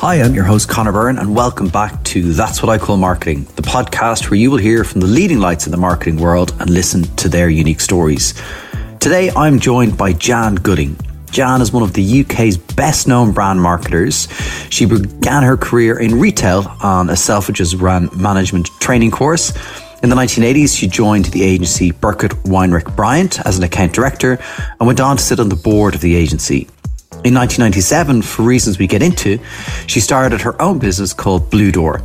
Hi, I'm your host, Connor Byrne, and welcome back to That's What I Call Marketing, the podcast where you will hear from the leading lights in the marketing world and listen to their unique stories. Today, I'm joined by Jan Gooding. Jan is one of the UK's best known brand marketers. She began her career in retail on a Selfridges ran management training course. In the 1980s, she joined the agency Burkitt Weinreich Bryant as an account director and went on to sit on the board of the agency. In 1997, for reasons we get into, she started her own business called Blue Door.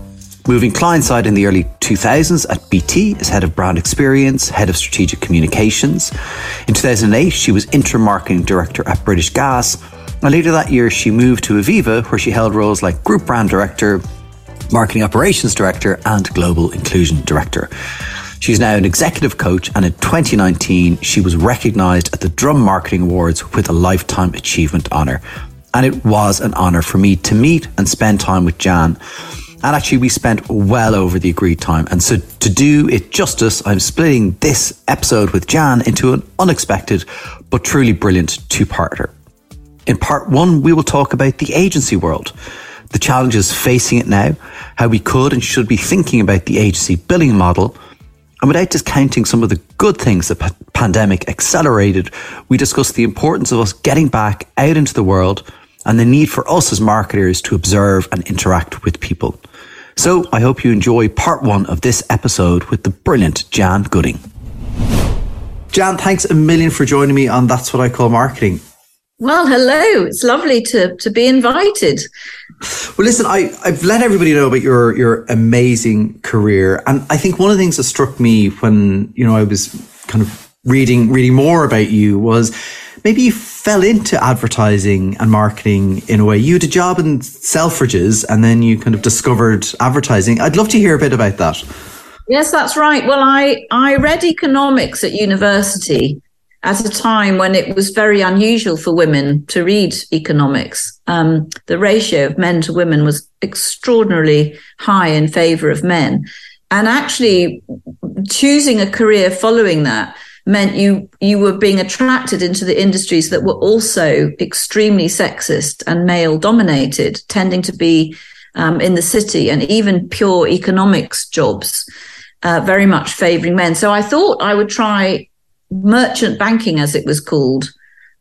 Moving client side in the early 2000s at BT as head of brand experience, head of strategic communications. In 2008, she was interim marketing director at British Gas. And later that year, she moved to Aviva, where she held roles like group brand director, marketing operations director, and global inclusion director. She's now an executive coach, and in 2019, she was recognized at the Drum Marketing Awards with a Lifetime Achievement Honour. And it was an honour for me to meet and spend time with Jan. And actually, we spent well over the agreed time. And so, to do it justice, I'm splitting this episode with Jan into an unexpected but truly brilliant two parter. In part one, we will talk about the agency world, the challenges facing it now, how we could and should be thinking about the agency billing model, and without discounting some of the good things the p- pandemic accelerated, we discussed the importance of us getting back out into the world and the need for us as marketers to observe and interact with people. So I hope you enjoy part one of this episode with the brilliant Jan Gooding. Jan, thanks a million for joining me on That's What I Call Marketing. Well, hello. It's lovely to, to be invited. Well, listen, I, I've let everybody know about your, your amazing career. And I think one of the things that struck me when, you know, I was kind of reading, reading more about you was maybe you fell into advertising and marketing in a way. You had a job in Selfridges and then you kind of discovered advertising. I'd love to hear a bit about that. Yes, that's right. Well, I, I read economics at university at a time when it was very unusual for women to read economics. Um, the ratio of men to women was extraordinarily high in favor of men. And actually, choosing a career following that meant you you were being attracted into the industries that were also extremely sexist and male dominated, tending to be um, in the city and even pure economics jobs, uh, very much favoring men. So I thought I would try merchant banking, as it was called.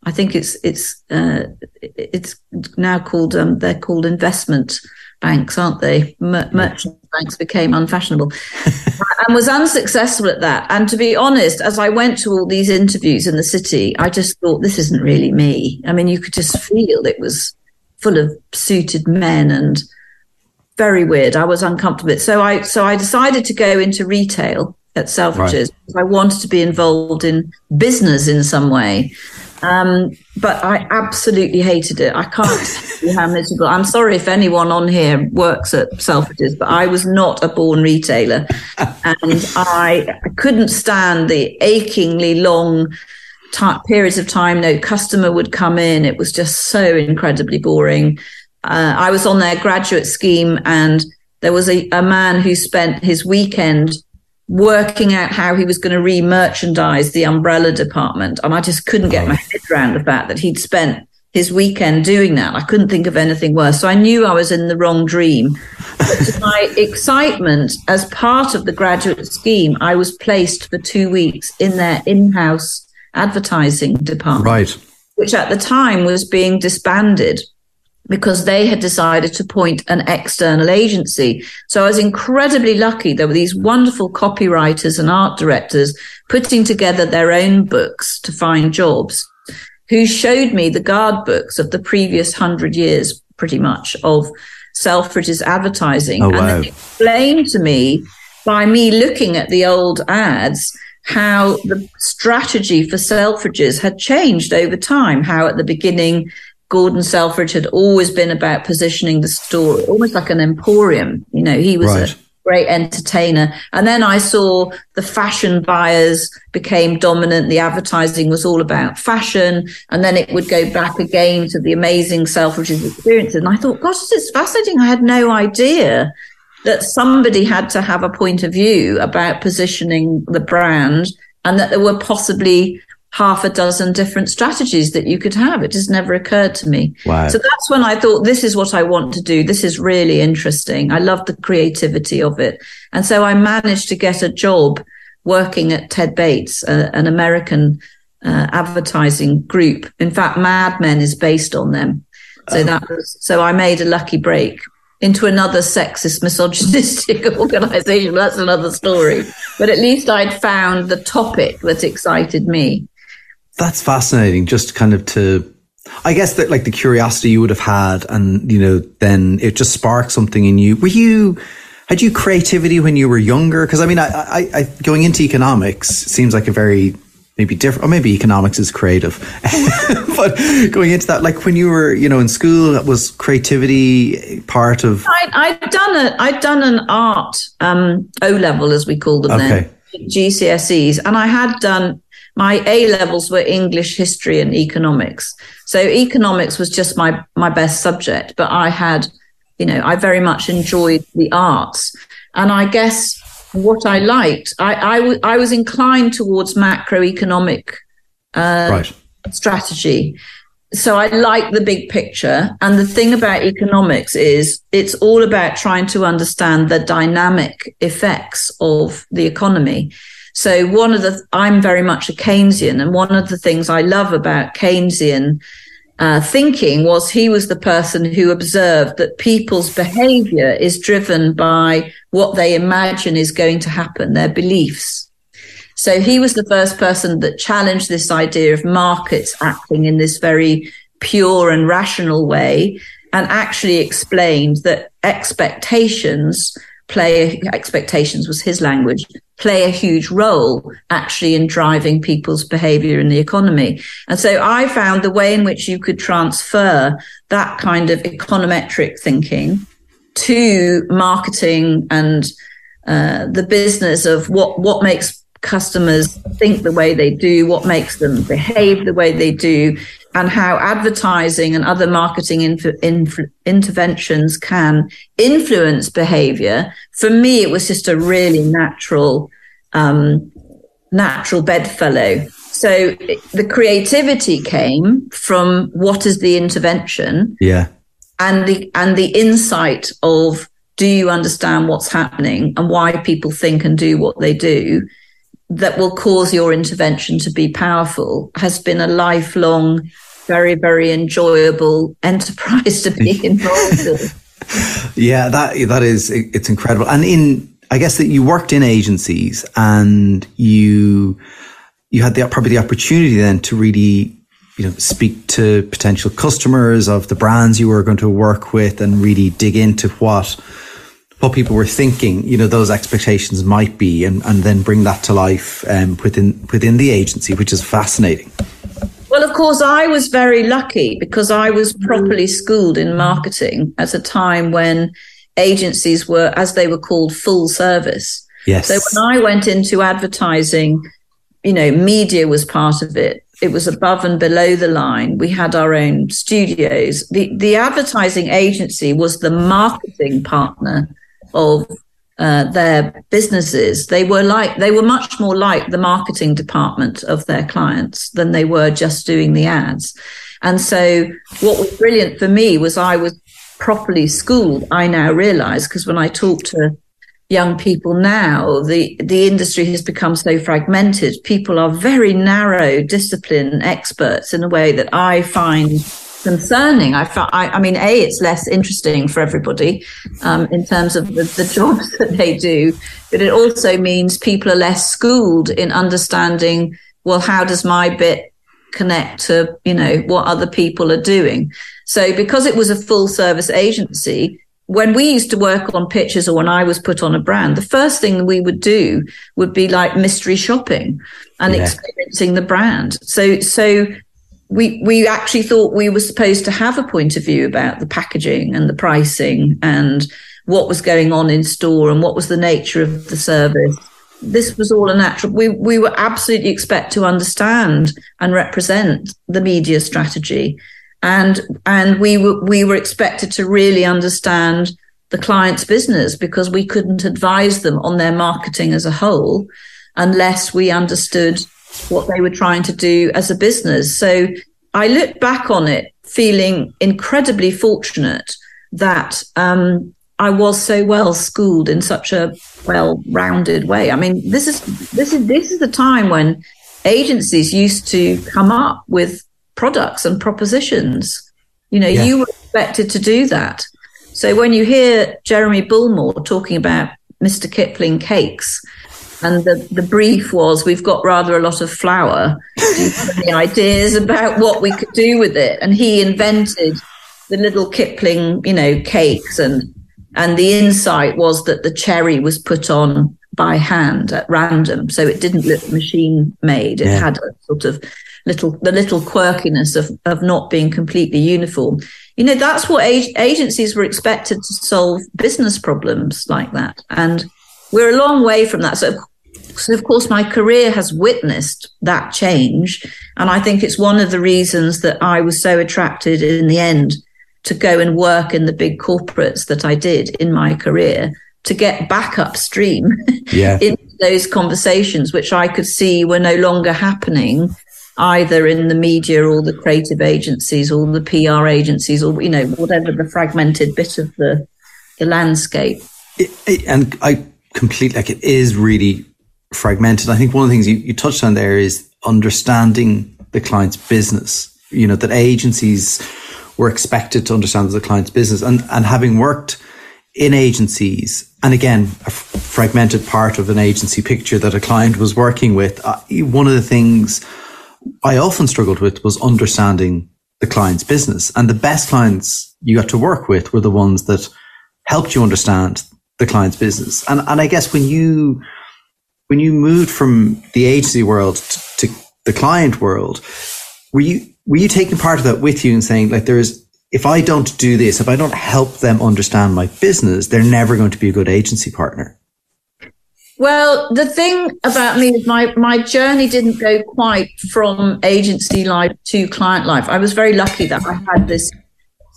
I think it's it's uh, it's now called um, they're called investment banks, aren't they? Mer- merchant banks became unfashionable, and was unsuccessful at that. And to be honest, as I went to all these interviews in the city, I just thought this isn't really me. I mean, you could just feel it was full of suited men and very weird. I was uncomfortable. So I so I decided to go into retail at Selfridges. Right. I wanted to be involved in business in some way. Um, but I absolutely hated it. I can't tell you how miserable. I'm sorry if anyone on here works at Selfridges, but I was not a born retailer, and I couldn't stand the achingly long t- periods of time. No customer would come in. It was just so incredibly boring. Uh, I was on their graduate scheme, and there was a, a man who spent his weekend working out how he was going to re-merchandise the umbrella department. And I just couldn't get my head around the fact that he'd spent his weekend doing that. I couldn't think of anything worse. So I knew I was in the wrong dream. But to my excitement, as part of the graduate scheme, I was placed for two weeks in their in-house advertising department. Right. Which at the time was being disbanded because they had decided to appoint an external agency. So I was incredibly lucky. There were these wonderful copywriters and art directors putting together their own books to find jobs who showed me the guard books of the previous hundred years, pretty much, of Selfridges advertising. Oh, wow. And they explained to me by me looking at the old ads how the strategy for Selfridges had changed over time, how at the beginning Gordon Selfridge had always been about positioning the store almost like an emporium. You know, he was right. a great entertainer. And then I saw the fashion buyers became dominant. The advertising was all about fashion. And then it would go back again to the amazing Selfridge's experiences. And I thought, gosh, this is fascinating. I had no idea that somebody had to have a point of view about positioning the brand and that there were possibly half a dozen different strategies that you could have. It just never occurred to me. Wow. So that's when I thought, this is what I want to do. This is really interesting. I love the creativity of it. And so I managed to get a job working at Ted Bates, uh, an American uh, advertising group. In fact, Mad Men is based on them. So oh. that was, so I made a lucky break into another sexist, misogynistic organization. That's another story. But at least I'd found the topic that excited me. That's fascinating. Just kind of to, I guess that like the curiosity you would have had, and you know, then it just sparked something in you. Were you? Had you creativity when you were younger? Because I mean, I, I, I, going into economics seems like a very maybe different, or maybe economics is creative. but going into that, like when you were, you know, in school, that was creativity part of? I, I'd done a, I'd done an art um, O level, as we call them okay. then, GCSEs, and I had done my A levels were English, history, and economics. So economics was just my my best subject, but I had, you know, I very much enjoyed the arts, and I guess what I liked, I I, w- I was inclined towards macroeconomic uh, right. strategy. So I like the big picture. And the thing about economics is it's all about trying to understand the dynamic effects of the economy. So one of the, I'm very much a Keynesian, and one of the things I love about Keynesian uh, thinking was he was the person who observed that people's behavior is driven by what they imagine is going to happen, their beliefs. So he was the first person that challenged this idea of markets acting in this very pure and rational way and actually explained that expectations play expectations was his language play a huge role actually in driving people's behavior in the economy. And so i found the way in which you could transfer that kind of econometric thinking to marketing and uh, the business of what what makes customers think the way they do what makes them behave the way they do and how advertising and other marketing inf- inf- interventions can influence behavior. For me, it was just a really natural, um, natural bedfellow. So the creativity came from what is the intervention? Yeah. And the, and the insight of do you understand what's happening and why people think and do what they do that will cause your intervention to be powerful has been a lifelong very, very enjoyable enterprise to be involved in. yeah, that that is it's incredible. And in I guess that you worked in agencies and you you had the probably the opportunity then to really you know speak to potential customers of the brands you were going to work with and really dig into what what people were thinking you know those expectations might be and and then bring that to life um, within within the agency which is fascinating well, of course, I was very lucky because I was properly schooled in marketing at a time when agencies were, as they were called, full service. Yes. So when I went into advertising, you know, media was part of it. It was above and below the line. We had our own studios. The the advertising agency was the marketing partner of uh, their businesses, they were like they were much more like the marketing department of their clients than they were just doing the ads. And so, what was brilliant for me was I was properly schooled. I now realize because when I talk to young people now, the the industry has become so fragmented. People are very narrow discipline experts in a way that I find concerning. I, I, I mean, a it's less interesting for everybody um, in terms of the, the jobs that they do, but it also means people are less schooled in understanding. Well, how does my bit connect to you know what other people are doing? So, because it was a full service agency, when we used to work on pitches or when I was put on a brand, the first thing we would do would be like mystery shopping and yeah. experiencing the brand. So, so we we actually thought we were supposed to have a point of view about the packaging and the pricing and what was going on in store and what was the nature of the service. This was all a natural. We we were absolutely expect to understand and represent the media strategy, and and we were we were expected to really understand the client's business because we couldn't advise them on their marketing as a whole unless we understood what they were trying to do as a business. So I look back on it feeling incredibly fortunate that um, I was so well schooled in such a well-rounded way. I mean, this is this is this is the time when agencies used to come up with products and propositions. You know, yeah. you were expected to do that. So when you hear Jeremy Bullmore talking about Mr. Kipling cakes, and the, the brief was we've got rather a lot of flour. Do you have any ideas about what we could do with it? And he invented the little Kipling, you know, cakes and and the insight was that the cherry was put on by hand at random, so it didn't look machine made. It yeah. had a sort of little the little quirkiness of of not being completely uniform. You know, that's what ag- agencies were expected to solve business problems like that, and we're a long way from that. So so of course my career has witnessed that change and i think it's one of the reasons that i was so attracted in the end to go and work in the big corporates that i did in my career to get back upstream yeah. in those conversations which i could see were no longer happening either in the media or the creative agencies or the pr agencies or you know whatever the fragmented bit of the the landscape it, it, and i completely like it is really fragmented. I think one of the things you, you touched on there is understanding the client's business. You know, that agencies were expected to understand the client's business and, and having worked in agencies and again, a f- fragmented part of an agency picture that a client was working with. Uh, one of the things I often struggled with was understanding the client's business and the best clients you got to work with were the ones that helped you understand the client's business. And, and I guess when you, when you moved from the agency world to, the client world, were you were you taking part of that with you and saying like there's if I don't do this, if I don't help them understand my business, they're never going to be a good agency partner? Well, the thing about me is my my journey didn't go quite from agency life to client life. I was very lucky that I had this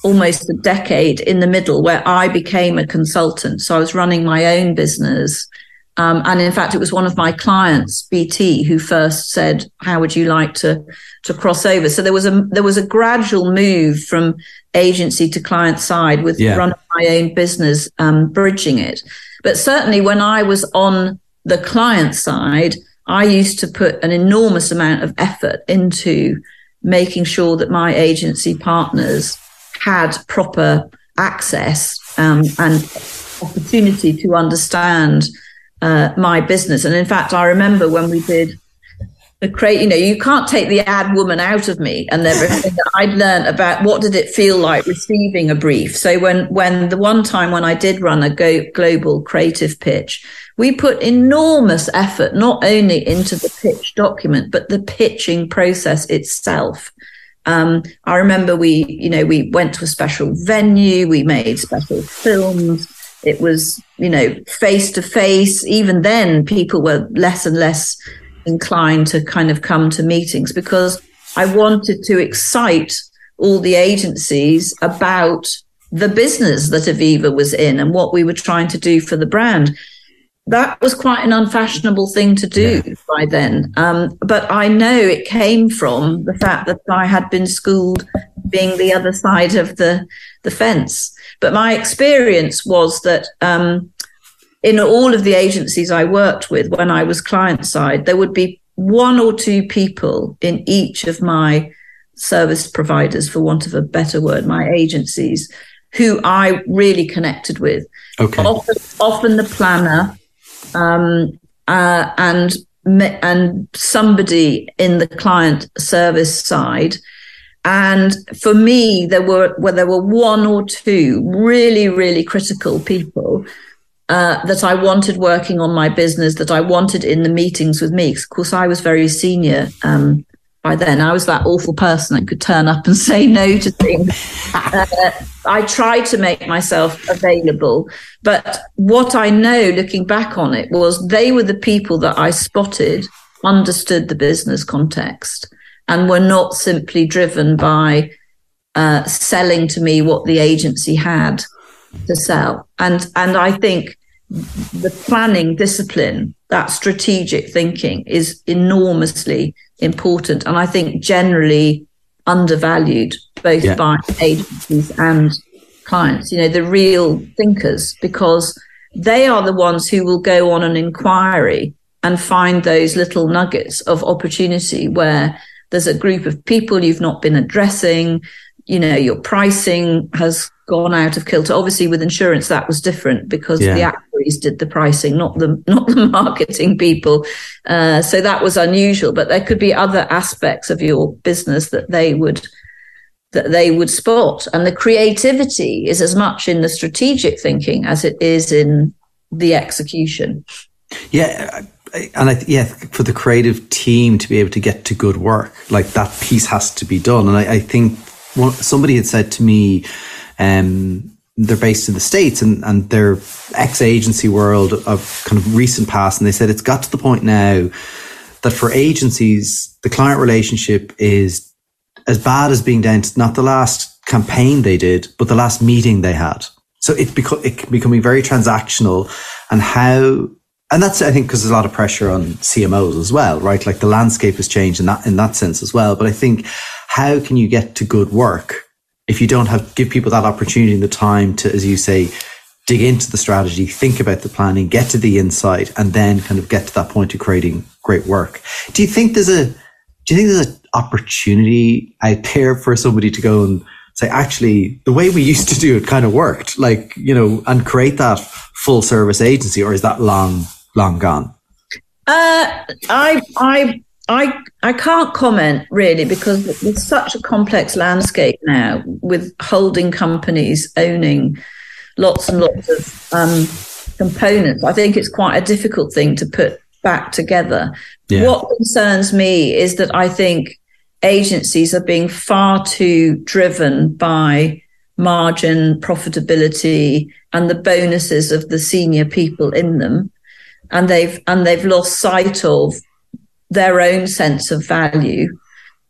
almost a decade in the middle where I became a consultant. So I was running my own business um, and in fact, it was one of my clients, BT, who first said, "How would you like to to cross over?" So there was a there was a gradual move from agency to client side with yeah. running my own business, um, bridging it. But certainly, when I was on the client side, I used to put an enormous amount of effort into making sure that my agency partners had proper access um, and opportunity to understand uh, my business. And in fact, I remember when we did the create, you know, you can't take the ad woman out of me and everything that I'd learned about what did it feel like receiving a brief. So when, when the one time when I did run a go, global creative pitch, we put enormous effort, not only into the pitch document, but the pitching process itself. Um, I remember we, you know, we went to a special venue, we made special films, it was, you know, face to face. Even then, people were less and less inclined to kind of come to meetings because I wanted to excite all the agencies about the business that Aviva was in and what we were trying to do for the brand. That was quite an unfashionable thing to do yeah. by then. Um, but I know it came from the fact that I had been schooled being the other side of the, the fence. But my experience was that um, in all of the agencies I worked with when I was client side, there would be one or two people in each of my service providers, for want of a better word, my agencies, who I really connected with. Okay. Often, often the planner um, uh, and and somebody in the client service side and for me, there were well, there were one or two really, really critical people uh, that I wanted working on my business, that I wanted in the meetings with me. Of course, I was very senior um, by then. I was that awful person that could turn up and say no to things. uh, I tried to make myself available, but what I know, looking back on it, was they were the people that I spotted, understood the business context and were not simply driven by uh, selling to me what the agency had to sell. And and I think the planning discipline that strategic thinking is enormously important. And I think generally undervalued both yeah. by agencies and clients, you know, the real thinkers, because they are the ones who will go on an inquiry and find those little nuggets of opportunity where there's a group of people you've not been addressing, you know, your pricing has gone out of kilter. Obviously, with insurance, that was different because yeah. the actuaries did the pricing, not the not the marketing people. Uh, so that was unusual. But there could be other aspects of your business that they would that they would spot, and the creativity is as much in the strategic thinking as it is in the execution. Yeah. And I, yeah, for the creative team to be able to get to good work, like that piece has to be done. And I, I think somebody had said to me, um, they're based in the States and, and they're ex agency world of kind of recent past. And they said it's got to the point now that for agencies, the client relationship is as bad as being down to not the last campaign they did, but the last meeting they had. So it, beco- it becoming very transactional and how, and that's, I think, because there's a lot of pressure on CMOs as well, right? Like the landscape has changed in that, in that sense as well. But I think how can you get to good work if you don't have give people that opportunity and the time to, as you say, dig into the strategy, think about the planning, get to the insight, and then kind of get to that point of creating great work. Do you think there's a do you think there's an opportunity out there for somebody to go and say, actually, the way we used to do it kind of worked, like, you know, and create that full service agency, or is that long, long gone? Uh, I, I I I can't comment really because it's such a complex landscape now with holding companies owning lots and lots of um, components. I think it's quite a difficult thing to put back together. Yeah. What concerns me is that I think agencies are being far too driven by margin, profitability, and the bonuses of the senior people in them. And they've and they've lost sight of their own sense of value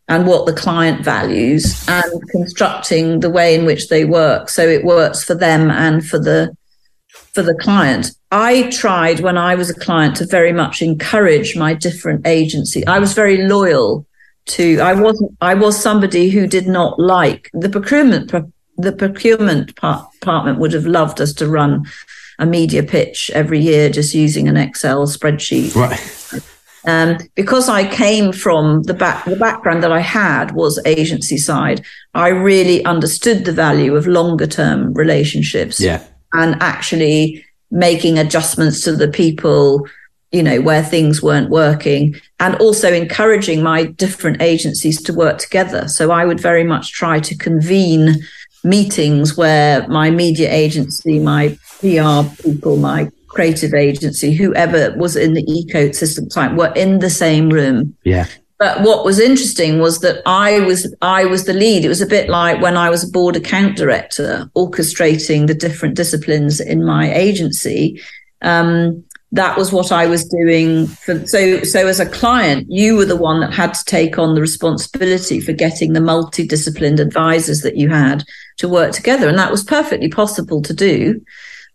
and what the client values and constructing the way in which they work. So it works for them and for the for the client. I tried when i was a client to very much encourage my different agency. I was very loyal to i wasn't i was somebody who did not like the procurement the procurement department would have loved us to run a media pitch every year just using an excel spreadsheet right um, because I came from the back, the background that I had was agency side. I really understood the value of longer term relationships. Yeah. And actually making adjustments to the people, you know, where things weren't working and also encouraging my different agencies to work together. So I would very much try to convene meetings where my media agency, my PR people, my creative agency, whoever was in the ecosystem time, were in the same room. Yeah. But what was interesting was that I was I was the lead. It was a bit like when I was a board account director, orchestrating the different disciplines in my agency. Um, that was what I was doing. For, so, so as a client, you were the one that had to take on the responsibility for getting the multidisciplined advisors that you had to work together, and that was perfectly possible to do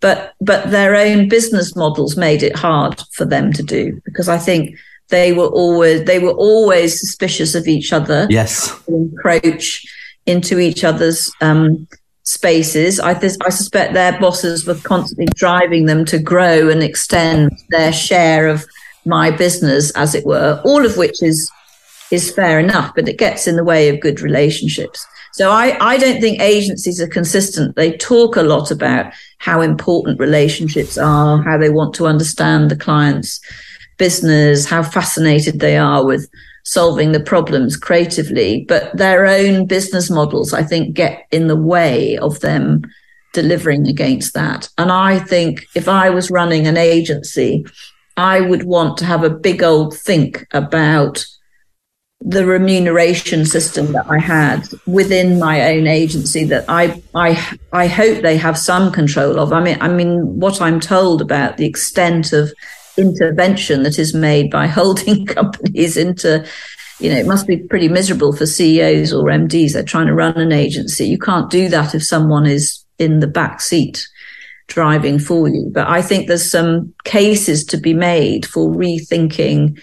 but but their own business models made it hard for them to do because I think they were always they were always suspicious of each other. Yes, encroach into each other's um, spaces. I, th- I suspect their bosses were constantly driving them to grow and extend their share of my business, as it were. All of which is is fair enough, but it gets in the way of good relationships. So I, I don't think agencies are consistent. They talk a lot about how important relationships are, how they want to understand the client's business, how fascinated they are with solving the problems creatively. But their own business models, I think, get in the way of them delivering against that. And I think if I was running an agency, I would want to have a big old think about the remuneration system that I had within my own agency that I I I hope they have some control of. I mean I mean what I'm told about the extent of intervention that is made by holding companies into you know it must be pretty miserable for CEOs or MDs they're trying to run an agency. You can't do that if someone is in the back seat driving for you. But I think there's some cases to be made for rethinking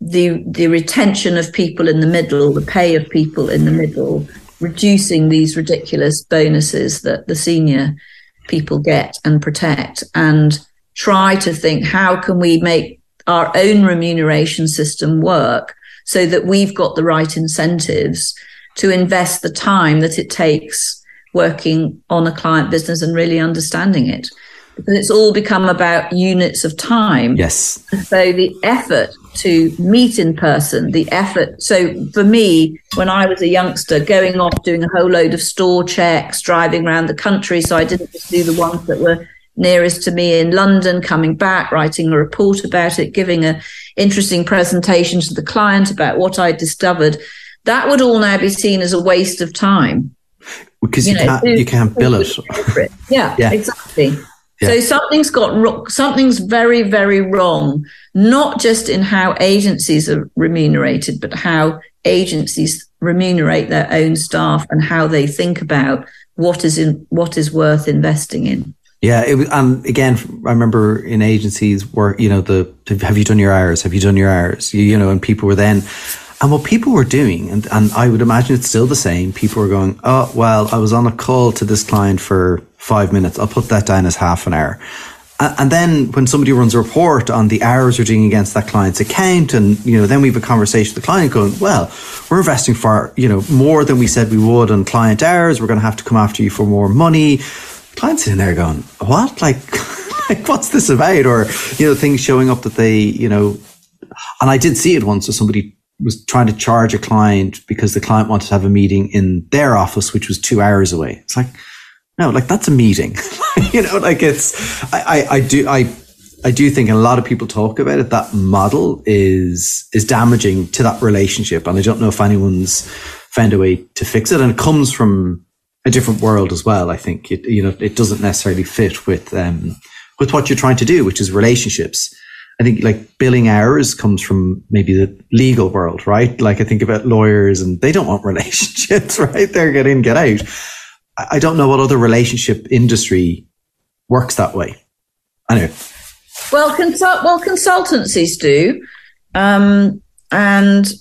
the the retention of people in the middle, the pay of people in the middle, reducing these ridiculous bonuses that the senior people get and protect, and try to think how can we make our own remuneration system work so that we've got the right incentives to invest the time that it takes working on a client business and really understanding it because it's all become about units of time. Yes. So the effort to meet in person, the effort. So for me, when I was a youngster, going off doing a whole load of store checks, driving around the country, so I didn't just do the ones that were nearest to me in London, coming back, writing a report about it, giving an interesting presentation to the client about what I discovered. That would all now be seen as a waste of time because you, you know, can't you can't bill it. yeah, yeah, exactly. Yeah. So something's got something's very very wrong, not just in how agencies are remunerated, but how agencies remunerate their own staff and how they think about what is in what is worth investing in. Yeah, it was, and again, I remember in agencies where you know the have you done your hours? Have you done your hours? You, you know, and people were then and what people were doing, and, and I would imagine it's still the same, people were going, oh, well, I was on a call to this client for five minutes. I'll put that down as half an hour. And then when somebody runs a report on the hours you're doing against that client's account, and you know, then we have a conversation with the client going, "Well, we're investing for you know more than we said we would on client hours. We're going to have to come after you for more money." Clients sitting there going, "What? Like, like what's this about?" Or you know, things showing up that they you know, and I did see it once. So somebody was trying to charge a client because the client wanted to have a meeting in their office, which was two hours away. It's like, no, like that's a meeting. you know, like it's, I, I, I, do, I, I do think a lot of people talk about it. That model is, is damaging to that relationship. And I don't know if anyone's found a way to fix it. And it comes from a different world as well. I think it, you know, it doesn't necessarily fit with, um, with what you're trying to do, which is relationships. I think like billing hours comes from maybe the legal world, right? Like I think about lawyers and they don't want relationships, right? They're get in, get out. I don't know what other relationship industry works that way. Anyway. Well, consult well consultancies do, um, and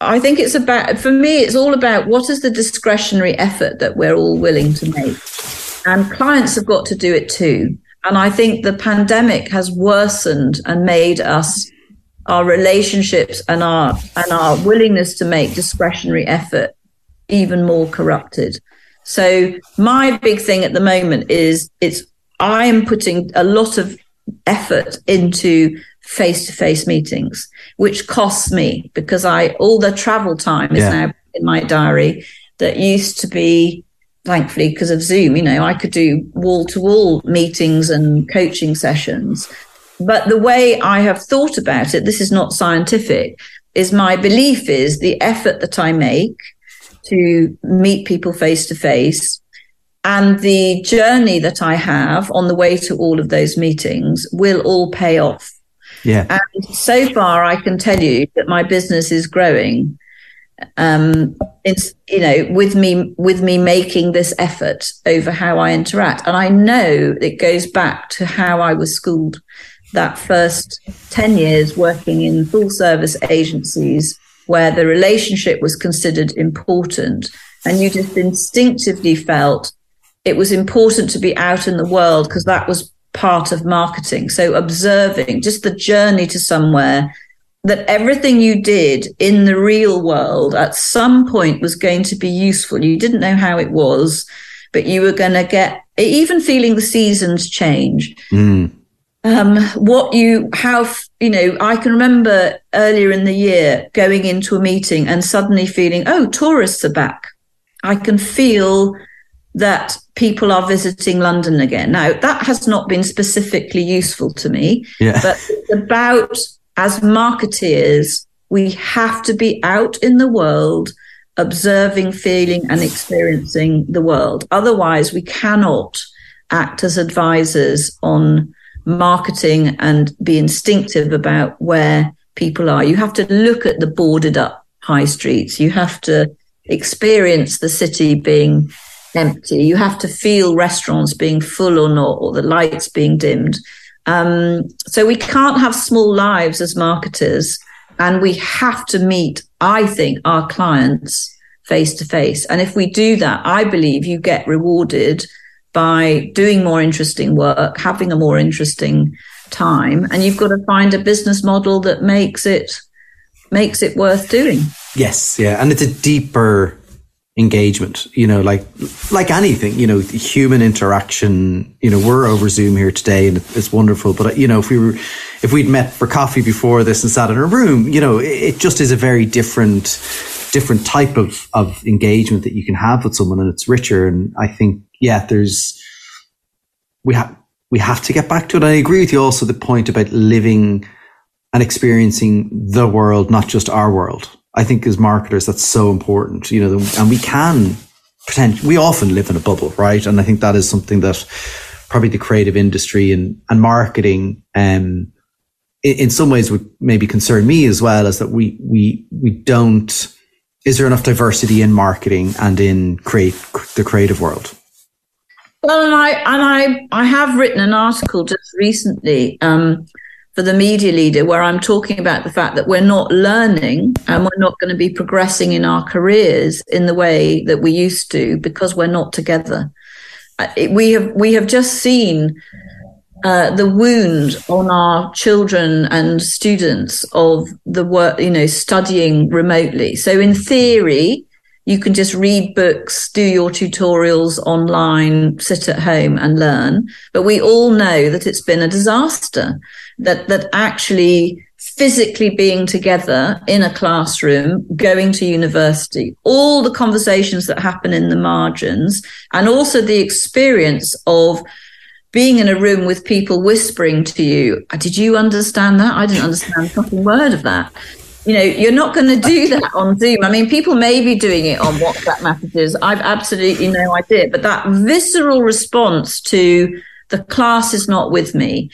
I think it's about for me. It's all about what is the discretionary effort that we're all willing to make, and clients have got to do it too. And I think the pandemic has worsened and made us our relationships and our and our willingness to make discretionary effort even more corrupted. So my big thing at the moment is it's I am putting a lot of effort into face-to-face meetings, which costs me because I all the travel time is yeah. now in my diary that used to be thankfully because of Zoom, you know, I could do wall to wall meetings and coaching sessions. But the way I have thought about it, this is not scientific, is my belief is the effort that I make to meet people face to face and the journey that I have on the way to all of those meetings will all pay off. Yeah. And so far, I can tell you that my business is growing um, it's you know with me with me making this effort over how I interact, and I know it goes back to how I was schooled. That first ten years working in full service agencies where the relationship was considered important, and you just instinctively felt it was important to be out in the world because that was part of marketing. So observing just the journey to somewhere that everything you did in the real world at some point was going to be useful. You didn't know how it was, but you were going to get even feeling the seasons change. Mm. Um, what you, how, you know, I can remember earlier in the year going into a meeting and suddenly feeling, oh, tourists are back. I can feel that people are visiting London again. Now, that has not been specifically useful to me, yeah. but it's about as marketeers, we have to be out in the world observing, feeling, and experiencing the world. Otherwise, we cannot act as advisors on marketing and be instinctive about where people are. You have to look at the boarded up high streets. You have to experience the city being empty. You have to feel restaurants being full or not, or the lights being dimmed. Um, so we can't have small lives as marketers, and we have to meet, I think, our clients face to face. And if we do that, I believe you get rewarded by doing more interesting work, having a more interesting time, and you've got to find a business model that makes it makes it worth doing. Yes, yeah, and it's a deeper engagement you know like like anything you know human interaction you know we're over zoom here today and it's wonderful but uh, you know if we were if we'd met for coffee before this and sat in a room you know it just is a very different different type of of engagement that you can have with someone and it's richer and i think yeah there's we have we have to get back to it. I agree with you also the point about living and experiencing the world not just our world I think as marketers, that's so important, you know, and we can pretend, we often live in a bubble, right? And I think that is something that probably the creative industry and, and marketing, um, in, some ways would maybe concern me as well, is that we, we, we don't, is there enough diversity in marketing and in create the creative world? Well, and I and I I have written an article just recently um, for the media leader where I'm talking about the fact that we're not learning and we're not going to be progressing in our careers in the way that we used to because we're not together. Uh, we have we have just seen uh, the wound on our children and students of the work, you know, studying remotely. So in theory, you can just read books, do your tutorials online, sit at home and learn. But we all know that it's been a disaster that, that actually physically being together in a classroom, going to university, all the conversations that happen in the margins, and also the experience of being in a room with people whispering to you, uh, did you understand that? I didn't understand a fucking word of that you know, you're not going to do that on Zoom. I mean, people may be doing it on WhatsApp messages. I've absolutely no idea. But that visceral response to the class is not with me.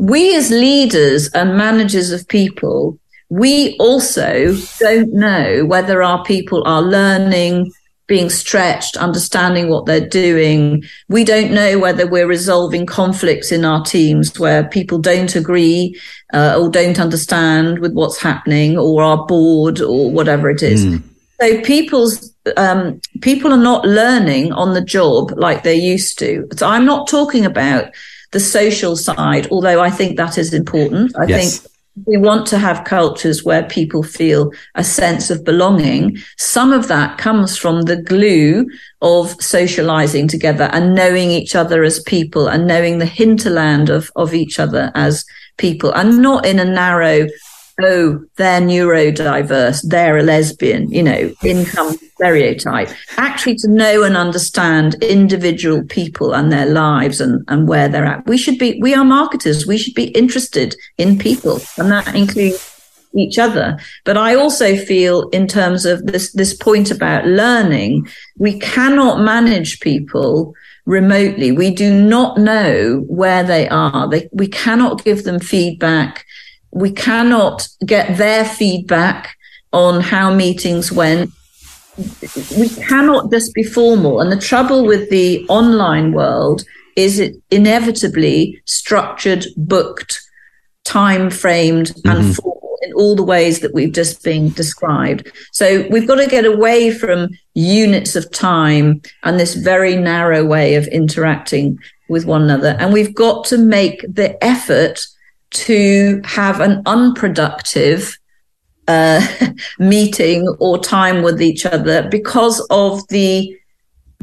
We as leaders and managers of people, we also don't know whether our people are learning, being stretched, understanding what they're doing. We don't know whether we're resolving conflicts in our teams where people don't agree uh, or don't understand with what's happening or are bored or whatever it is. Mm. So people's um, people are not learning on the job like they used to. So I'm not talking about the social side, although I think that is important. I yes. think we want to have cultures where people feel a sense of belonging. Some of that comes from the glue of socializing together and knowing each other as people and knowing the hinterland of, of each other as people and not in a narrow oh, they're neurodiverse, they're a lesbian, you know, income stereotype. Actually, to know and understand individual people and their lives and, and where they're at. We should be, we are marketers. We should be interested in people, and that includes each other. But I also feel in terms of this, this point about learning, we cannot manage people remotely. We do not know where they are. They, we cannot give them feedback we cannot get their feedback on how meetings went. We cannot just be formal. And the trouble with the online world is it inevitably structured, booked, time framed, mm-hmm. and formal in all the ways that we've just been described. So we've got to get away from units of time and this very narrow way of interacting with one another. And we've got to make the effort to have an unproductive uh, meeting or time with each other because of the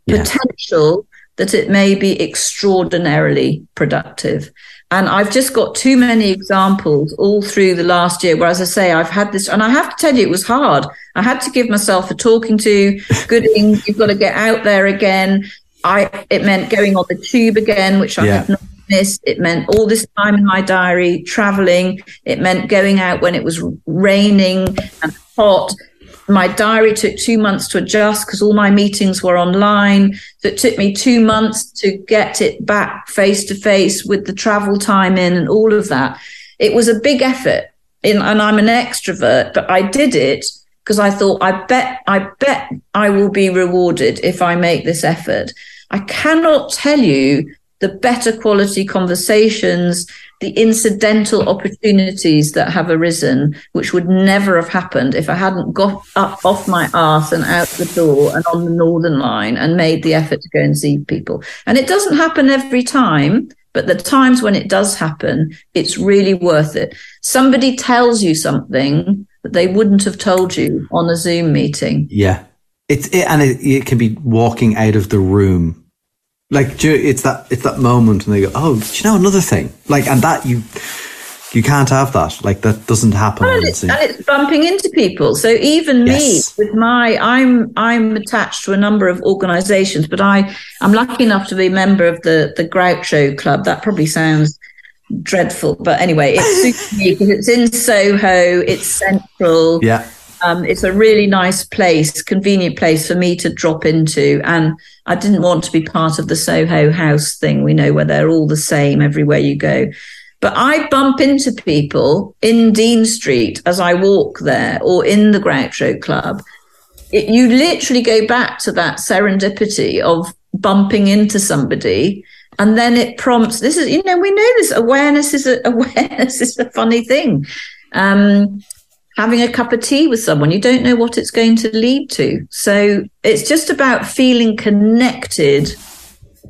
yeah. potential that it may be extraordinarily productive. And I've just got too many examples all through the last year where, as I say, I've had this, and I have to tell you, it was hard. I had to give myself a talking to. Gooding, you've got to get out there again. I it meant going on the tube again, which I yeah. have not it meant all this time in my diary, traveling. It meant going out when it was raining and hot. My diary took two months to adjust because all my meetings were online. So it took me two months to get it back face to face with the travel time in and all of that. It was a big effort. and I'm an extrovert, but I did it because I thought, I bet, I bet I will be rewarded if I make this effort. I cannot tell you the better quality conversations, the incidental opportunities that have arisen, which would never have happened if I hadn't got up off my arse and out the door and on the Northern Line and made the effort to go and see people. And it doesn't happen every time, but the times when it does happen, it's really worth it. Somebody tells you something that they wouldn't have told you on a Zoom meeting. Yeah. It's it, and it, it can be walking out of the room like it's that it's that moment and they go, oh, you know another thing? Like, and that you you can't have that. Like that doesn't happen. And it's, and it's bumping into people. So even yes. me with my, I'm I'm attached to a number of organisations, but I I'm lucky enough to be a member of the the Groucho Club. That probably sounds dreadful, but anyway, it suits me because it's in Soho. It's central. Yeah. Um, it's a really nice place, convenient place for me to drop into. And I didn't want to be part of the Soho House thing. We know where they're all the same everywhere you go. But I bump into people in Dean Street as I walk there or in the Groucho Club. It, you literally go back to that serendipity of bumping into somebody and then it prompts this is you know we know this awareness is a awareness is a funny thing um, having a cup of tea with someone. You don't know what it's going to lead to. So it's just about feeling connected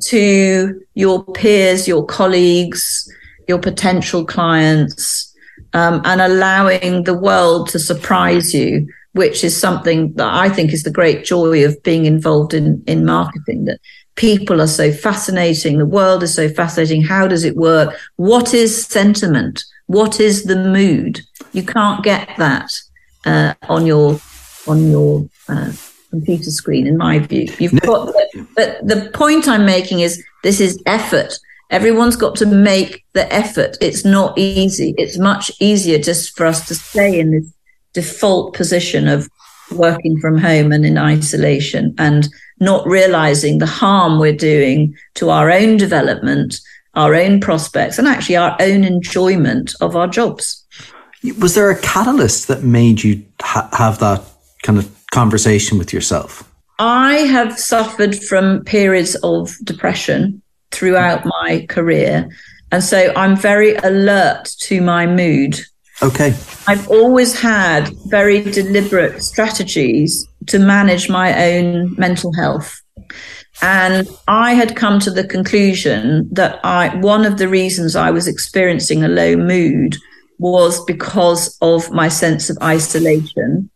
to your peers, your colleagues, your potential clients, um, and allowing the world to surprise you, which is something that I think is the great joy of being involved in, in marketing that people are so fascinating. The world is so fascinating. How does it work? What is sentiment? What is the mood? You can't get that uh, on your on your uh, computer screen, in my view. You've got, but the point I'm making is this is effort. Everyone's got to make the effort. It's not easy. It's much easier just for us to stay in this default position of working from home and in isolation and not realizing the harm we're doing to our own development our own prospects, and actually our own enjoyment of our jobs. Was there a catalyst that made you ha- have that kind of conversation with yourself? I have suffered from periods of depression throughout mm-hmm. my career. And so I'm very alert to my mood. Okay. I've always had very deliberate strategies to manage my own mental health. And I had come to the conclusion that I, one of the reasons I was experiencing a low mood was because of my sense of isolation.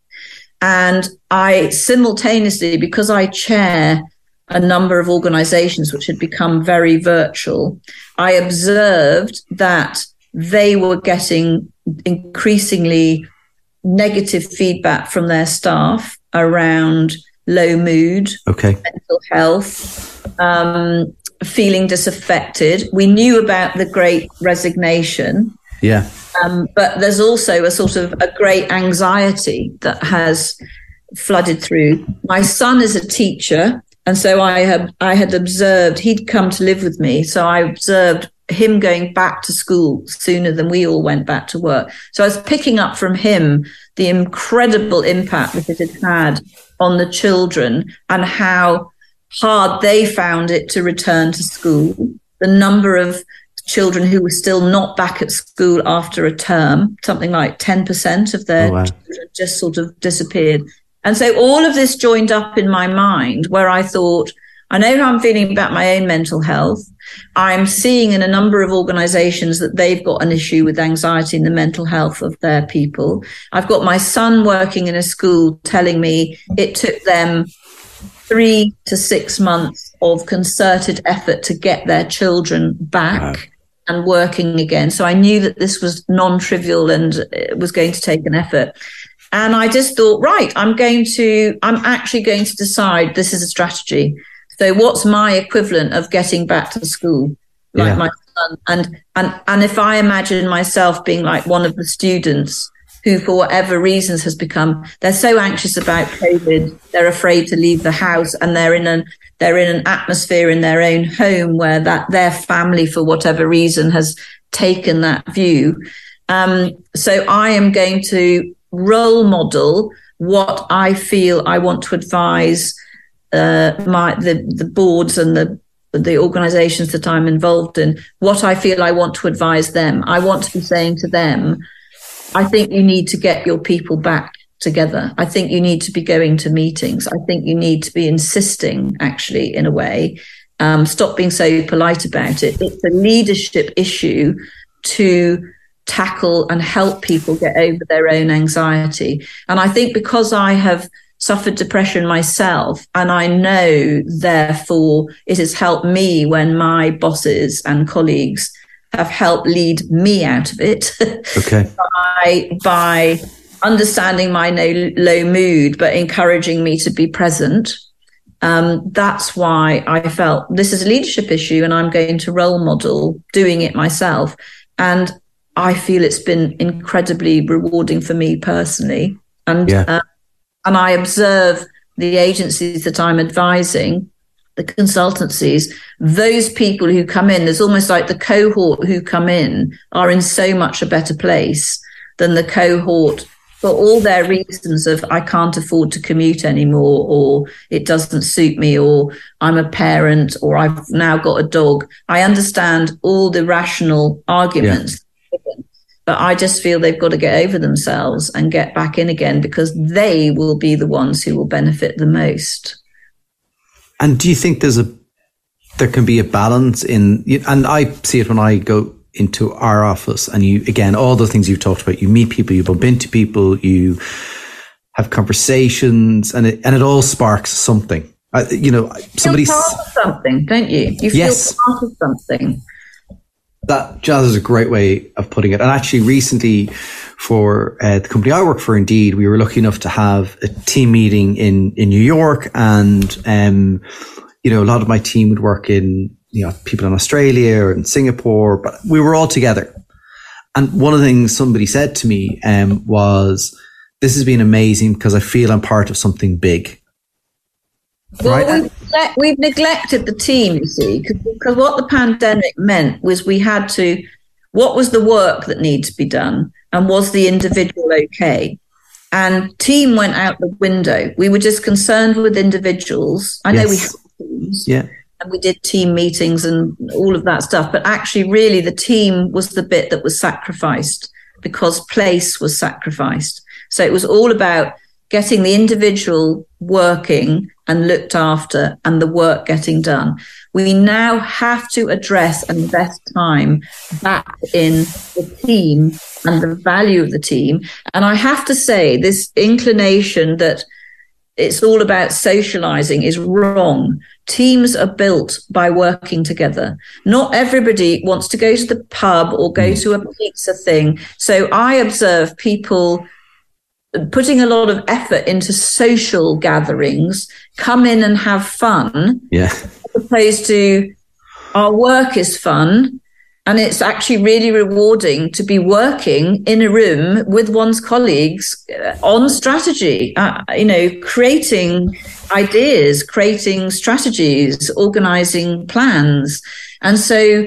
And I simultaneously, because I chair a number of organizations which had become very virtual, I observed that they were getting increasingly negative feedback from their staff around low mood, okay, mental health, um, feeling disaffected. We knew about the great resignation. Yeah. Um, but there's also a sort of a great anxiety that has flooded through. My son is a teacher, and so I had I had observed he'd come to live with me, so I observed him going back to school sooner than we all went back to work. So I was picking up from him the incredible impact that it had had on the children and how hard they found it to return to school. The number of children who were still not back at school after a term, something like 10% of their oh, wow. children just sort of disappeared. And so all of this joined up in my mind where I thought, I know how I'm feeling about my own mental health. I'm seeing in a number of organizations that they've got an issue with anxiety and the mental health of their people. I've got my son working in a school telling me it took them three to six months of concerted effort to get their children back. Wow. And working again. So I knew that this was non trivial and it was going to take an effort. And I just thought, right, I'm going to, I'm actually going to decide this is a strategy. So what's my equivalent of getting back to school, like yeah. my son? And and and if I imagine myself being like one of the students who, for whatever reasons, has become they're so anxious about COVID, they're afraid to leave the house, and they're in an they're in an atmosphere in their own home where that their family, for whatever reason, has taken that view. Um, so I am going to role model what I feel I want to advise uh, my the the boards and the the organizations that I'm involved in, what I feel I want to advise them. I want to be saying to them, I think you need to get your people back together. I think you need to be going to meetings. I think you need to be insisting, actually, in a way. Um, stop being so polite about it. It's a leadership issue to tackle and help people get over their own anxiety. And I think because I have suffered depression myself, and I know, therefore, it has helped me when my bosses and colleagues have helped lead me out of it. Okay. by by understanding my no, low mood, but encouraging me to be present. Um, that's why I felt this is a leadership issue and I'm going to role model doing it myself. And I feel it's been incredibly rewarding for me personally. And, yeah. uh, and I observe the agencies that I'm advising, the consultancies, those people who come in, there's almost like the cohort who come in are in so much a better place than the cohort for all their reasons of I can't afford to commute anymore, or it doesn't suit me, or I'm a parent, or I've now got a dog. I understand all the rational arguments, yeah. but I just feel they've got to get over themselves and get back in again because they will be the ones who will benefit the most. And do you think there's a there can be a balance in and I see it when I go into our office and you again all the things you've talked about. You meet people you bump into people you have conversations and it and it all sparks something. Uh, you know somebody something don't you? You yes. feel part of something. That jazz is a great way of putting it. And actually recently for uh, the company I work for indeed we were lucky enough to have a team meeting in in New York and um you know a lot of my team would work in you know, people in Australia and Singapore, but we were all together. And one of the things somebody said to me um, was, "This has been amazing because I feel I'm part of something big." Well, right? we've, we've, neglected the team, you see, because what the pandemic meant was we had to. What was the work that needed to be done, and was the individual okay? And team went out the window. We were just concerned with individuals. I yes. know we have teams. Yeah and we did team meetings and all of that stuff. But actually, really, the team was the bit that was sacrificed because place was sacrificed. So it was all about getting the individual working and looked after and the work getting done. We now have to address and invest time back in the team and the value of the team. And I have to say, this inclination that it's all about socializing is wrong. Teams are built by working together. Not everybody wants to go to the pub or go mm. to a pizza thing. So I observe people putting a lot of effort into social gatherings, come in and have fun. Yeah. As opposed to our work is fun and it's actually really rewarding to be working in a room with one's colleagues uh, on strategy, uh, you know, creating ideas, creating strategies, organizing plans. And so,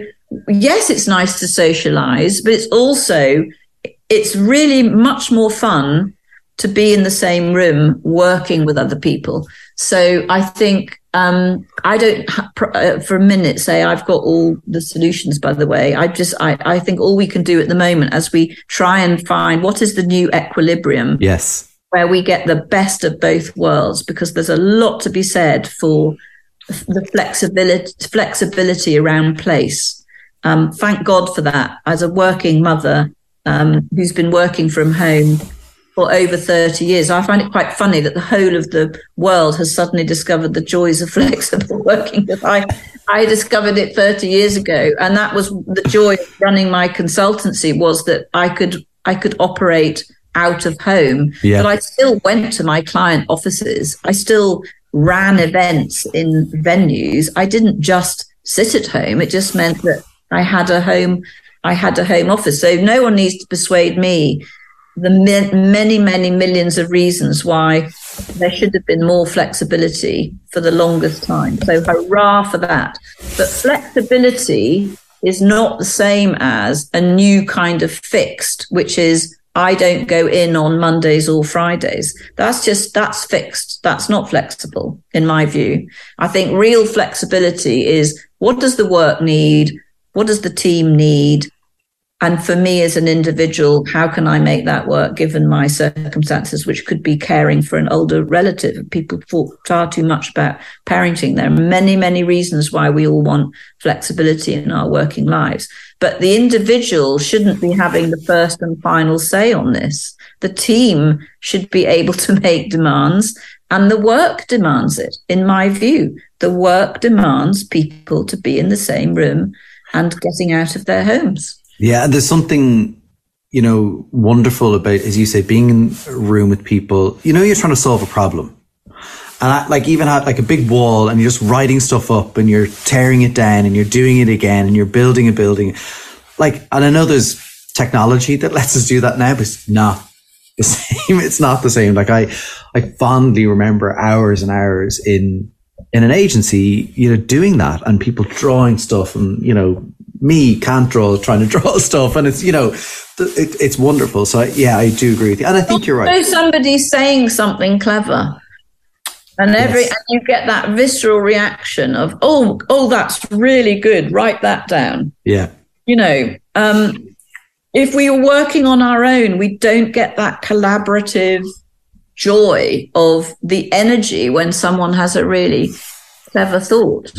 yes, it's nice to socialize, but it's also, it's really much more fun to be in the same room working with other people. So I think um, I don't uh, for a minute say I've got all the solutions. By the way, I just I, I think all we can do at the moment as we try and find what is the new equilibrium. Yes, where we get the best of both worlds, because there's a lot to be said for the flexibility flexibility around place. Um, thank God for that. As a working mother um, who's been working from home for over 30 years. I find it quite funny that the whole of the world has suddenly discovered the joys of flexible working. I, I discovered it 30 years ago. And that was the joy of running my consultancy was that I could, I could operate out of home, yeah. but I still went to my client offices. I still ran events in venues. I didn't just sit at home. It just meant that I had a home, I had a home office. So no one needs to persuade me the many, many millions of reasons why there should have been more flexibility for the longest time. So, hurrah for that. But flexibility is not the same as a new kind of fixed, which is I don't go in on Mondays or Fridays. That's just, that's fixed. That's not flexible in my view. I think real flexibility is what does the work need? What does the team need? And for me as an individual, how can I make that work given my circumstances, which could be caring for an older relative? People thought far too much about parenting. There are many, many reasons why we all want flexibility in our working lives. But the individual shouldn't be having the first and final say on this. The team should be able to make demands and the work demands it, in my view. The work demands people to be in the same room and getting out of their homes. Yeah, and there's something you know wonderful about, as you say, being in a room with people. You know, you're trying to solve a problem, and I, like even had like a big wall, and you're just writing stuff up, and you're tearing it down, and you're doing it again, and you're building a building. Like, and I know there's technology that lets us do that now, but it's not the same. It's not the same. Like I, I fondly remember hours and hours in in an agency, you know, doing that and people drawing stuff and, you know, me can't draw, trying to draw stuff. And it's, you know, it, it's wonderful. So yeah, I do agree with you. And I think you're right. Somebody's saying something clever. And every yes. and you get that visceral reaction of, oh, oh, that's really good. Write that down. Yeah. You know, um, if we are working on our own, we don't get that collaborative joy of the energy when someone has a really clever thought.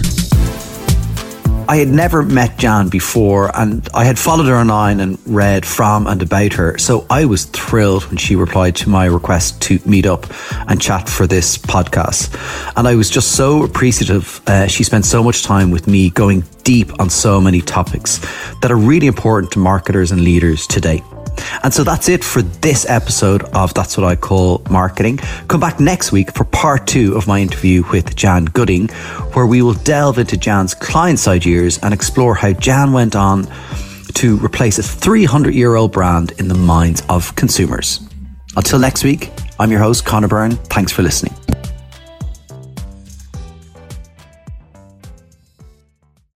I had never met Jan before and I had followed her online and read from and about her. So I was thrilled when she replied to my request to meet up and chat for this podcast. And I was just so appreciative. Uh, she spent so much time with me going deep on so many topics that are really important to marketers and leaders today. And so that's it for this episode of That's What I Call Marketing. Come back next week for part two of my interview with Jan Gooding, where we will delve into Jan's client side years and explore how Jan went on to replace a 300 year old brand in the minds of consumers. Until next week, I'm your host, Connor Byrne. Thanks for listening.